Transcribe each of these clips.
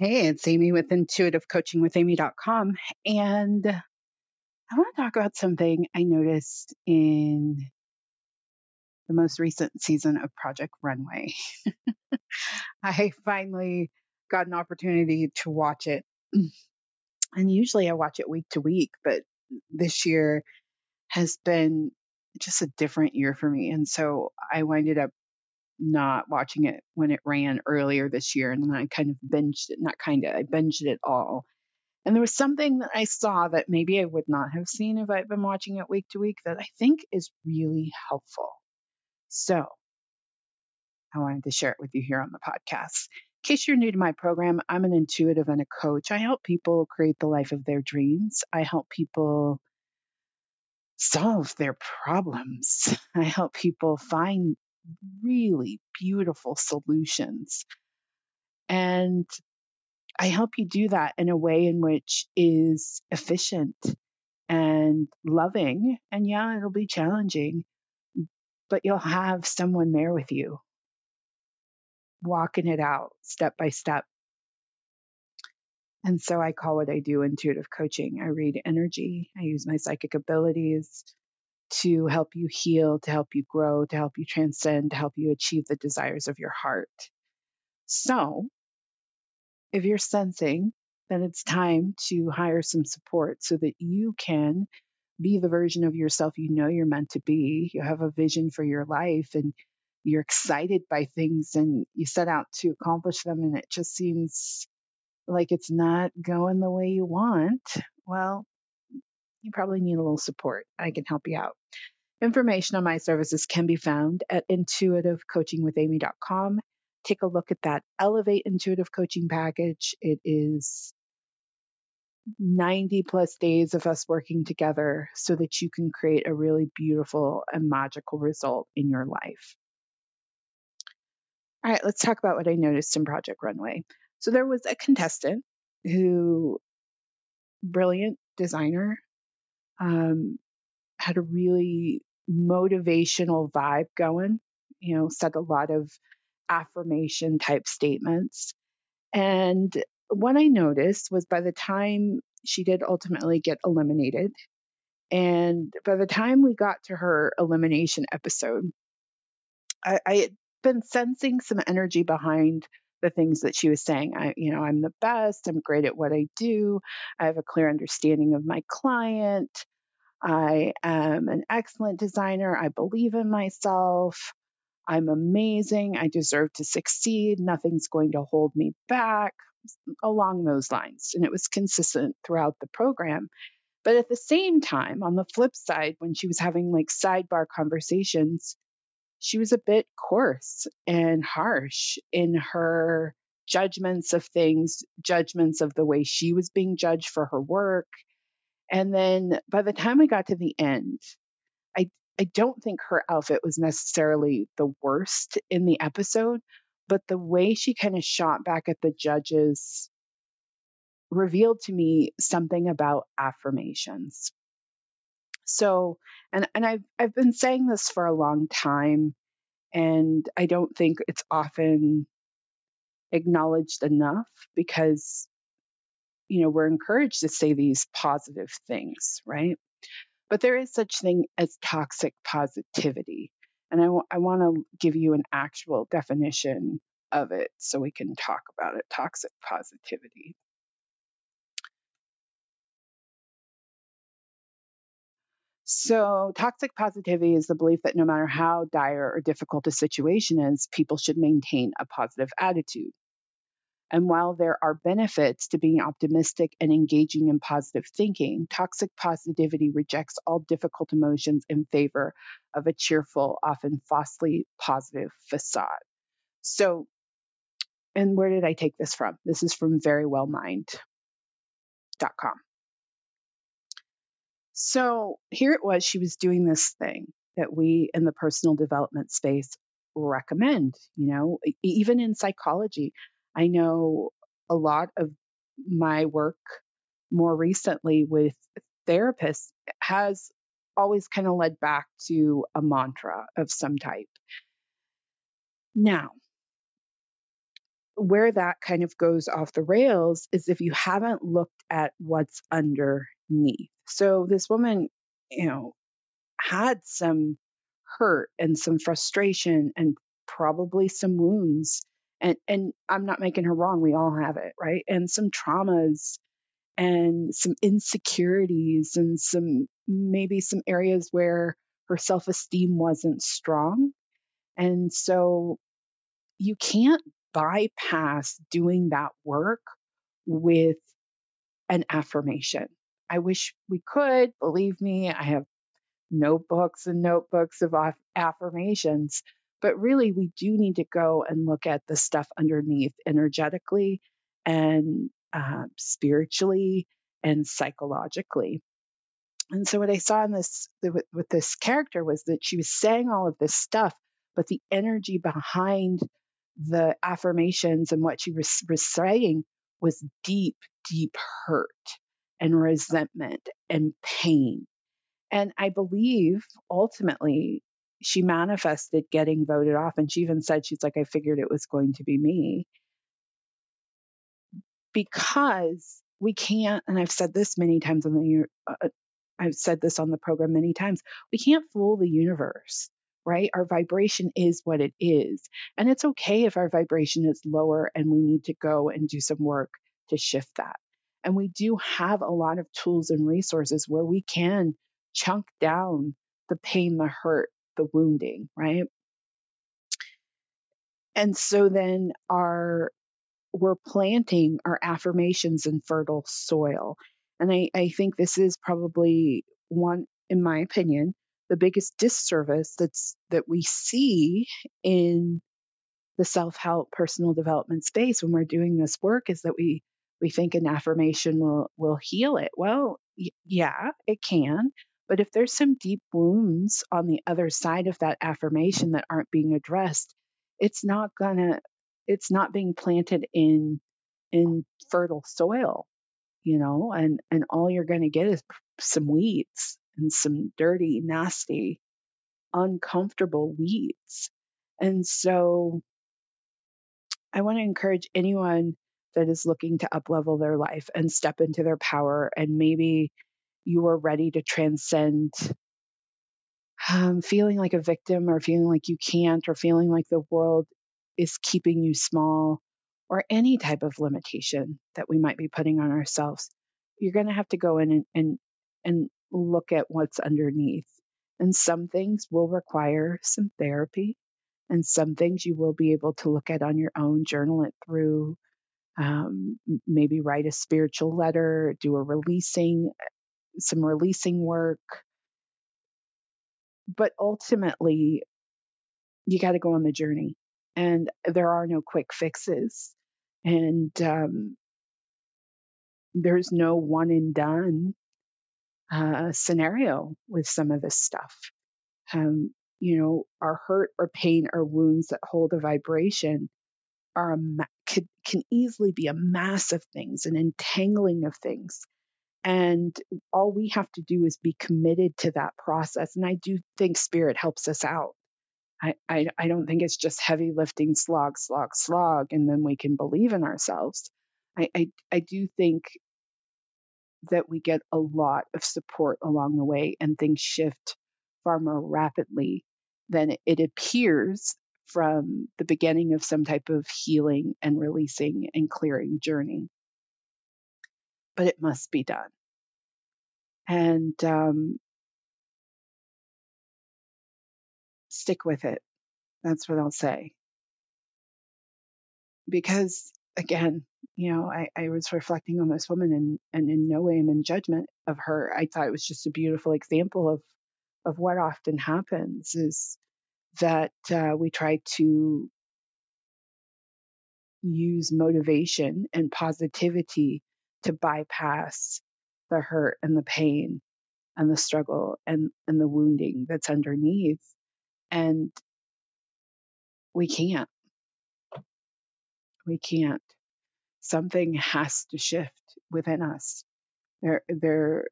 Hey, it's Amy with intuitivecoachingwithamy.com. And I want to talk about something I noticed in the most recent season of Project Runway. I finally got an opportunity to watch it. And usually I watch it week to week, but this year has been just a different year for me. And so I winded up not watching it when it ran earlier this year. And then I kind of binged it, not kind of, I binged it all. And there was something that I saw that maybe I would not have seen if I'd been watching it week to week that I think is really helpful. So I wanted to share it with you here on the podcast. In case you're new to my program, I'm an intuitive and a coach. I help people create the life of their dreams. I help people solve their problems. I help people find really beautiful solutions. And I help you do that in a way in which is efficient and loving. And yeah, it'll be challenging, but you'll have someone there with you, walking it out step by step. And so I call what I do intuitive coaching. I read energy, I use my psychic abilities to help you heal, to help you grow, to help you transcend, to help you achieve the desires of your heart. So, if you're sensing that it's time to hire some support so that you can be the version of yourself you know you're meant to be, you have a vision for your life and you're excited by things and you set out to accomplish them and it just seems like it's not going the way you want, well, you probably need a little support. I can help you out. Information on my services can be found at intuitivecoachingwithamy.com. Take a look at that Elevate Intuitive Coaching package. It is 90 plus days of us working together so that you can create a really beautiful and magical result in your life. All right, let's talk about what I noticed in Project Runway. So there was a contestant who, brilliant designer, um, had a really motivational vibe going, you know, said a lot of affirmation type statements. And what I noticed was by the time she did ultimately get eliminated, and by the time we got to her elimination episode, I, I had been sensing some energy behind the things that she was saying. I, you know, I'm the best. I'm great at what I do. I have a clear understanding of my client. I am an excellent designer. I believe in myself. I'm amazing. I deserve to succeed. Nothing's going to hold me back, along those lines. And it was consistent throughout the program. But at the same time, on the flip side, when she was having like sidebar conversations, she was a bit coarse and harsh in her judgments of things, judgments of the way she was being judged for her work, and then by the time we got to the end, I I don't think her outfit was necessarily the worst in the episode, but the way she kind of shot back at the judges revealed to me something about affirmations. So, and and I've I've been saying this for a long time, and I don't think it's often acknowledged enough because you know, we're encouraged to say these positive things, right? But there is such thing as toxic positivity. And I, w- I want to give you an actual definition of it so we can talk about it toxic positivity. So, toxic positivity is the belief that no matter how dire or difficult a situation is, people should maintain a positive attitude. And while there are benefits to being optimistic and engaging in positive thinking, toxic positivity rejects all difficult emotions in favor of a cheerful, often falsely positive facade. So, and where did I take this from? This is from verywellmind.com. So here it was, she was doing this thing that we in the personal development space recommend, you know, even in psychology. I know a lot of my work more recently with therapists has always kind of led back to a mantra of some type. Now, where that kind of goes off the rails is if you haven't looked at what's underneath. So this woman, you know, had some hurt and some frustration and probably some wounds. And and I'm not making her wrong, we all have it, right? And some traumas and some insecurities and some maybe some areas where her self-esteem wasn't strong. And so you can't bypass doing that work with an affirmation. I wish we could. Believe me, I have notebooks and notebooks of affirmations. But really, we do need to go and look at the stuff underneath energetically and uh, spiritually and psychologically. And so, what I saw in this with, with this character was that she was saying all of this stuff, but the energy behind the affirmations and what she was, was saying was deep, deep hurt and resentment and pain. And I believe ultimately she manifested getting voted off. And she even said, she's like, I figured it was going to be me. Because we can't, and I've said this many times on the, uh, I've said this on the program many times, we can't fool the universe right? Our vibration is what it is. And it's okay if our vibration is lower and we need to go and do some work to shift that. And we do have a lot of tools and resources where we can chunk down the pain, the hurt, the wounding, right? And so then our we're planting our affirmations in fertile soil. And I, I think this is probably one, in my opinion, the biggest disservice that's that we see in the self-help personal development space when we're doing this work is that we we think an affirmation will will heal it well y- yeah it can but if there's some deep wounds on the other side of that affirmation that aren't being addressed it's not gonna it's not being planted in in fertile soil you know and and all you're going to get is some weeds and some dirty, nasty, uncomfortable weeds. And so I want to encourage anyone that is looking to uplevel their life and step into their power and maybe you are ready to transcend um, feeling like a victim or feeling like you can't or feeling like the world is keeping you small or any type of limitation that we might be putting on ourselves you're going to have to go in and, and and look at what's underneath. And some things will require some therapy, and some things you will be able to look at on your own, journal it through, um, maybe write a spiritual letter, do a releasing, some releasing work. But ultimately, you got to go on the journey, and there are no quick fixes. And um, there's no one and done uh, scenario with some of this stuff. Um, you know, our hurt or pain or wounds that hold a vibration are a ma- can, can easily be a mass of things, an entangling of things. And all we have to do is be committed to that process. And I do think spirit helps us out. I, I, I don't think it's just heavy lifting, slog, slog, slog, and then we can believe in ourselves. I, I, I do think that we get a lot of support along the way and things shift far more rapidly than it appears from the beginning of some type of healing and releasing and clearing journey. But it must be done. And um, stick with it. That's what I'll say. Because again, you know, I, I was reflecting on this woman and, and in no way am in judgment of her. I thought it was just a beautiful example of, of what often happens is that uh, we try to use motivation and positivity to bypass the hurt and the pain and the struggle and, and the wounding that's underneath. And we can't. We can't something has to shift within us. There, there,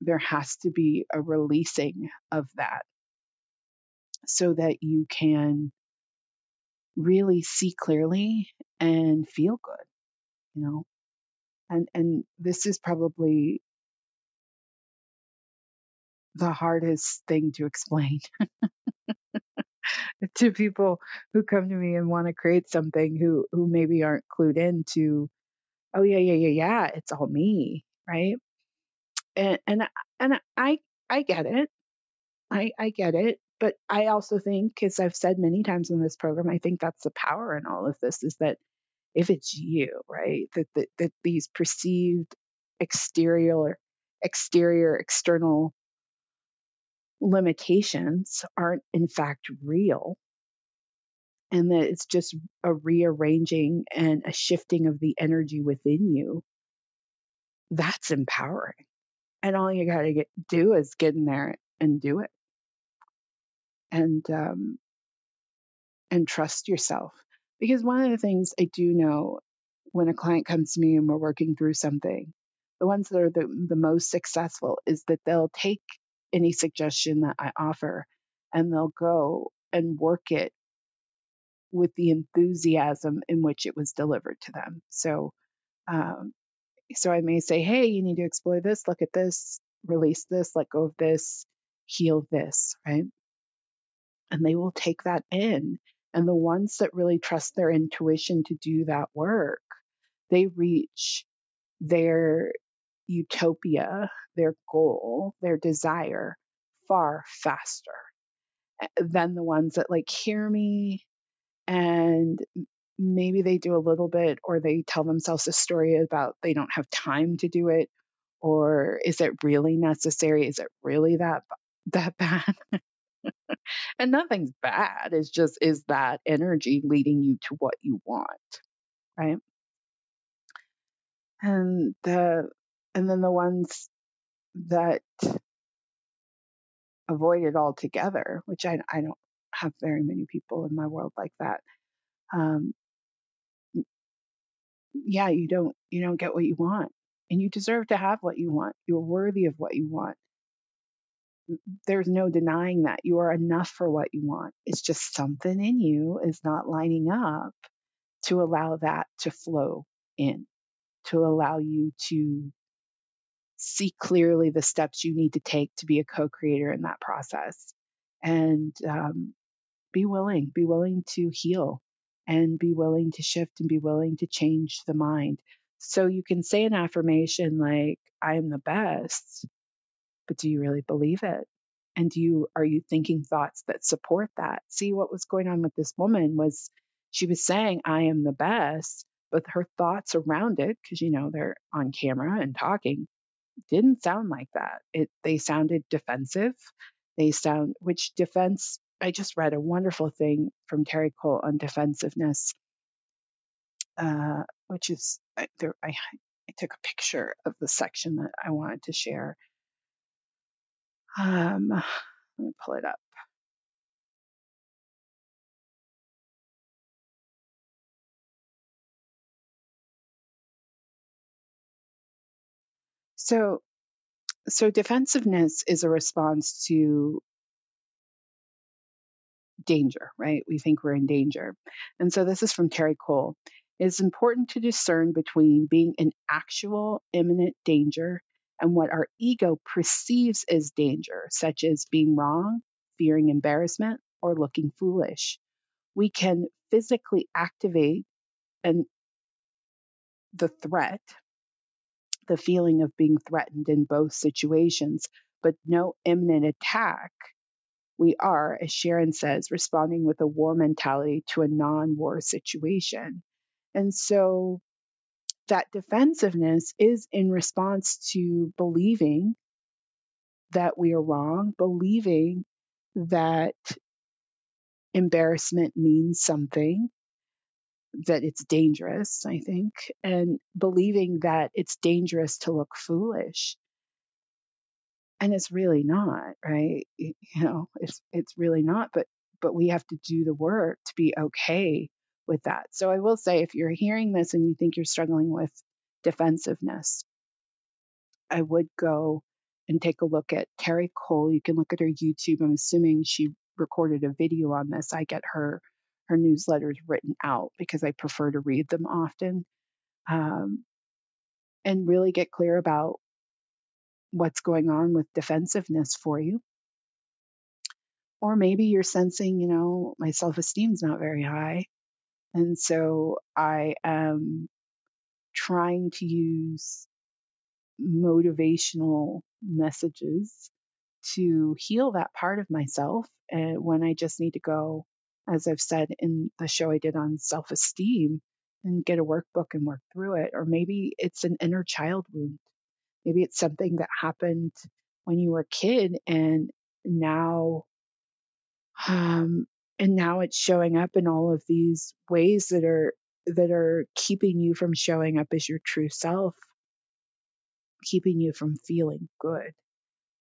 there has to be a releasing of that so that you can really see clearly and feel good, you know. And and this is probably the hardest thing to explain to people who come to me and want to create something who who maybe aren't clued into oh yeah yeah yeah yeah it's all me right? And and and I I get it. I I get it but I also think as I've said many times in this program I think that's the power in all of this is that if it's you right that that, that these perceived exterior exterior external limitations aren't in fact real. And that it's just a rearranging and a shifting of the energy within you. That's empowering. And all you got to do is get in there and do it and um and trust yourself because one of the things i do know when a client comes to me and we're working through something the ones that are the, the most successful is that they'll take any suggestion that I offer and they'll go and work it with the enthusiasm in which it was delivered to them. So, um, so I may say, hey, you need to explore this, look at this, release this, let go of this, heal this, right? And they will take that in. And the ones that really trust their intuition to do that work, they reach their utopia, their goal, their desire far faster eh, than the ones that like hear me and maybe they do a little bit or they tell themselves a story about they don't have time to do it or is it really necessary is it really that that bad and nothing's bad it's just is that energy leading you to what you want right and the and then the ones that avoid it altogether, which I, I don't have very many people in my world like that. Um, yeah, you don't you don't get what you want, and you deserve to have what you want. You're worthy of what you want. There's no denying that. You are enough for what you want. It's just something in you is not lining up to allow that to flow in, to allow you to see clearly the steps you need to take to be a co-creator in that process. And um, be willing be willing to heal and be willing to shift and be willing to change the mind. So you can say an affirmation like i am the best but do you really believe it and do you are you thinking thoughts that support that see what was going on with this woman was she was saying i am the best but her thoughts around it because you know they're on camera and talking didn't sound like that. It they sounded defensive. They sound which defense I just read a wonderful thing from Terri Cole on defensiveness, uh, which is I, there. I, I took a picture of the section that I wanted to share. Um, let me pull it up. So, so defensiveness is a response to danger, right? We think we're in danger. And so this is from Terri Cole. It's important to discern between being in actual imminent danger and what our ego perceives as danger, such as being wrong, fearing embarrassment, or looking foolish. We can physically activate the threat the feeling of being threatened in both situations, but no imminent attack. We are, as Sharon says, responding with a war mentality to a non war situation. And so that defensiveness is in response to believing that we are wrong, believing that embarrassment means something, that it's dangerous, I think, and believing that it's dangerous to look foolish. And it's really not, right? You know, it's it's really not, but but we have to do the work to be okay with that. So I will say if you're hearing this and you think you're struggling with defensiveness, I would go and take a look at Terri Cole. You can look at her YouTube. I'm assuming she recorded a video on this. I get her her newsletters written out because I prefer to read them often um, and really get clear about what's going on with defensiveness for you. Or maybe you're sensing, you know, my self esteem's not very high. And so I am trying to use motivational messages to heal that part of myself and when I just need to go, as I've said in the show I did on self esteem, and get a workbook and work through it. Or maybe it's an inner child wound. Maybe it's something that happened when you were a kid and now um, and now it's showing up in all of these ways that are that are keeping you from showing up as your true self. Keeping you from feeling good.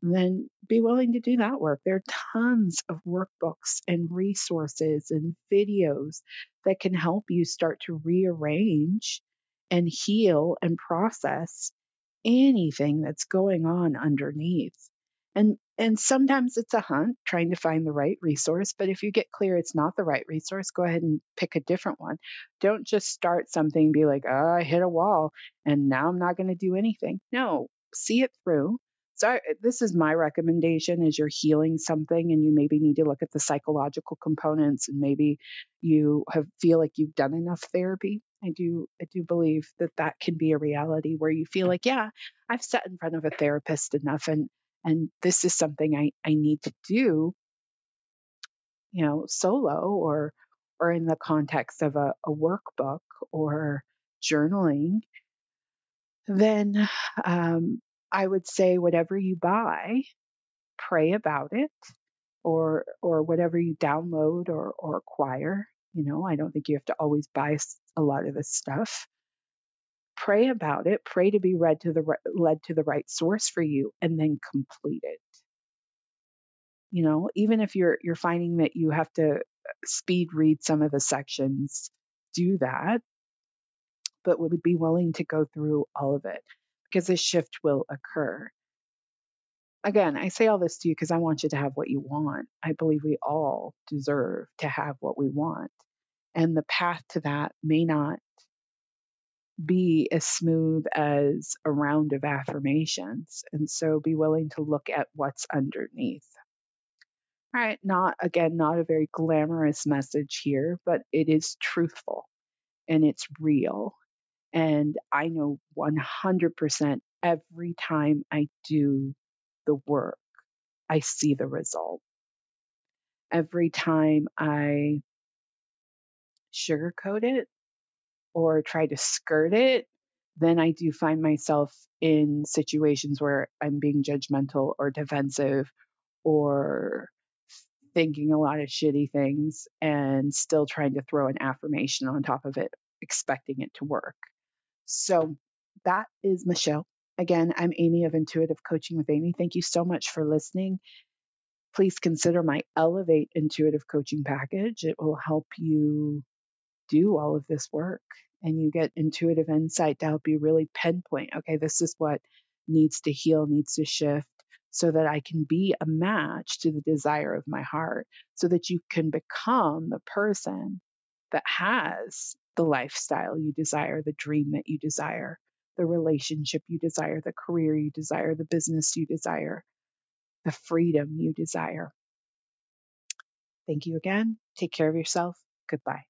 Then be willing to do that work. There are tons of workbooks and resources and videos that can help you start to rearrange and heal and process anything that's going on underneath and and sometimes it's a hunt trying to find the right resource, but if you get clear it's not the right resource, go ahead and pick a different one. Don't just start something be like, "Oh, I hit a wall and now I'm not going to do anything." No, see it through. So I, this is my recommendation as you're healing something and you maybe need to look at the psychological components and maybe you have feel like you've done enough therapy. I do I do believe that that can be a reality where you feel like, yeah, I've sat in front of a therapist enough and and this is something I, I need to do, you know, solo or or in the context of a, a workbook or journaling, then um, I would say whatever you buy, pray about it, or or whatever you download or or acquire. You know, I don't think you have to always buy a lot of this stuff pray about it, pray to be read to the led to the right source for you and then complete it. You know, even if you're you're finding that you have to uh, speed read some of the sections, do that, but would be willing to go through all of it because a shift will occur. Again, I say all this to you because I want you to have what you want. I believe we all deserve to have what we want. And the path to that may not be as smooth as a round of affirmations. And so be willing to look at what's underneath. All right, not again, not a very glamorous message here, but it is truthful and it's real. And I know 100% every time I do the work, I see the result. Every time I sugarcoat it, or try to skirt it, then I do find myself in situations where I'm being judgmental or defensive or thinking a lot of shitty things and still trying to throw an affirmation on top of it, expecting it to work. So that is Michelle. Again, I'm Amy of Intuitive Coaching with Amy. Thank you so much for listening. Please consider my Elevate Intuitive Coaching package. It will help you do all of this work and you get intuitive insight to help you really pinpoint okay, this is what needs to heal, needs to shift, so that I can be a match to the desire of my heart, so that you can become the person that has the lifestyle you desire, the dream that you desire, the relationship you desire, the career you desire, the business you desire, the freedom you desire. Thank you again. Take care of yourself. Goodbye.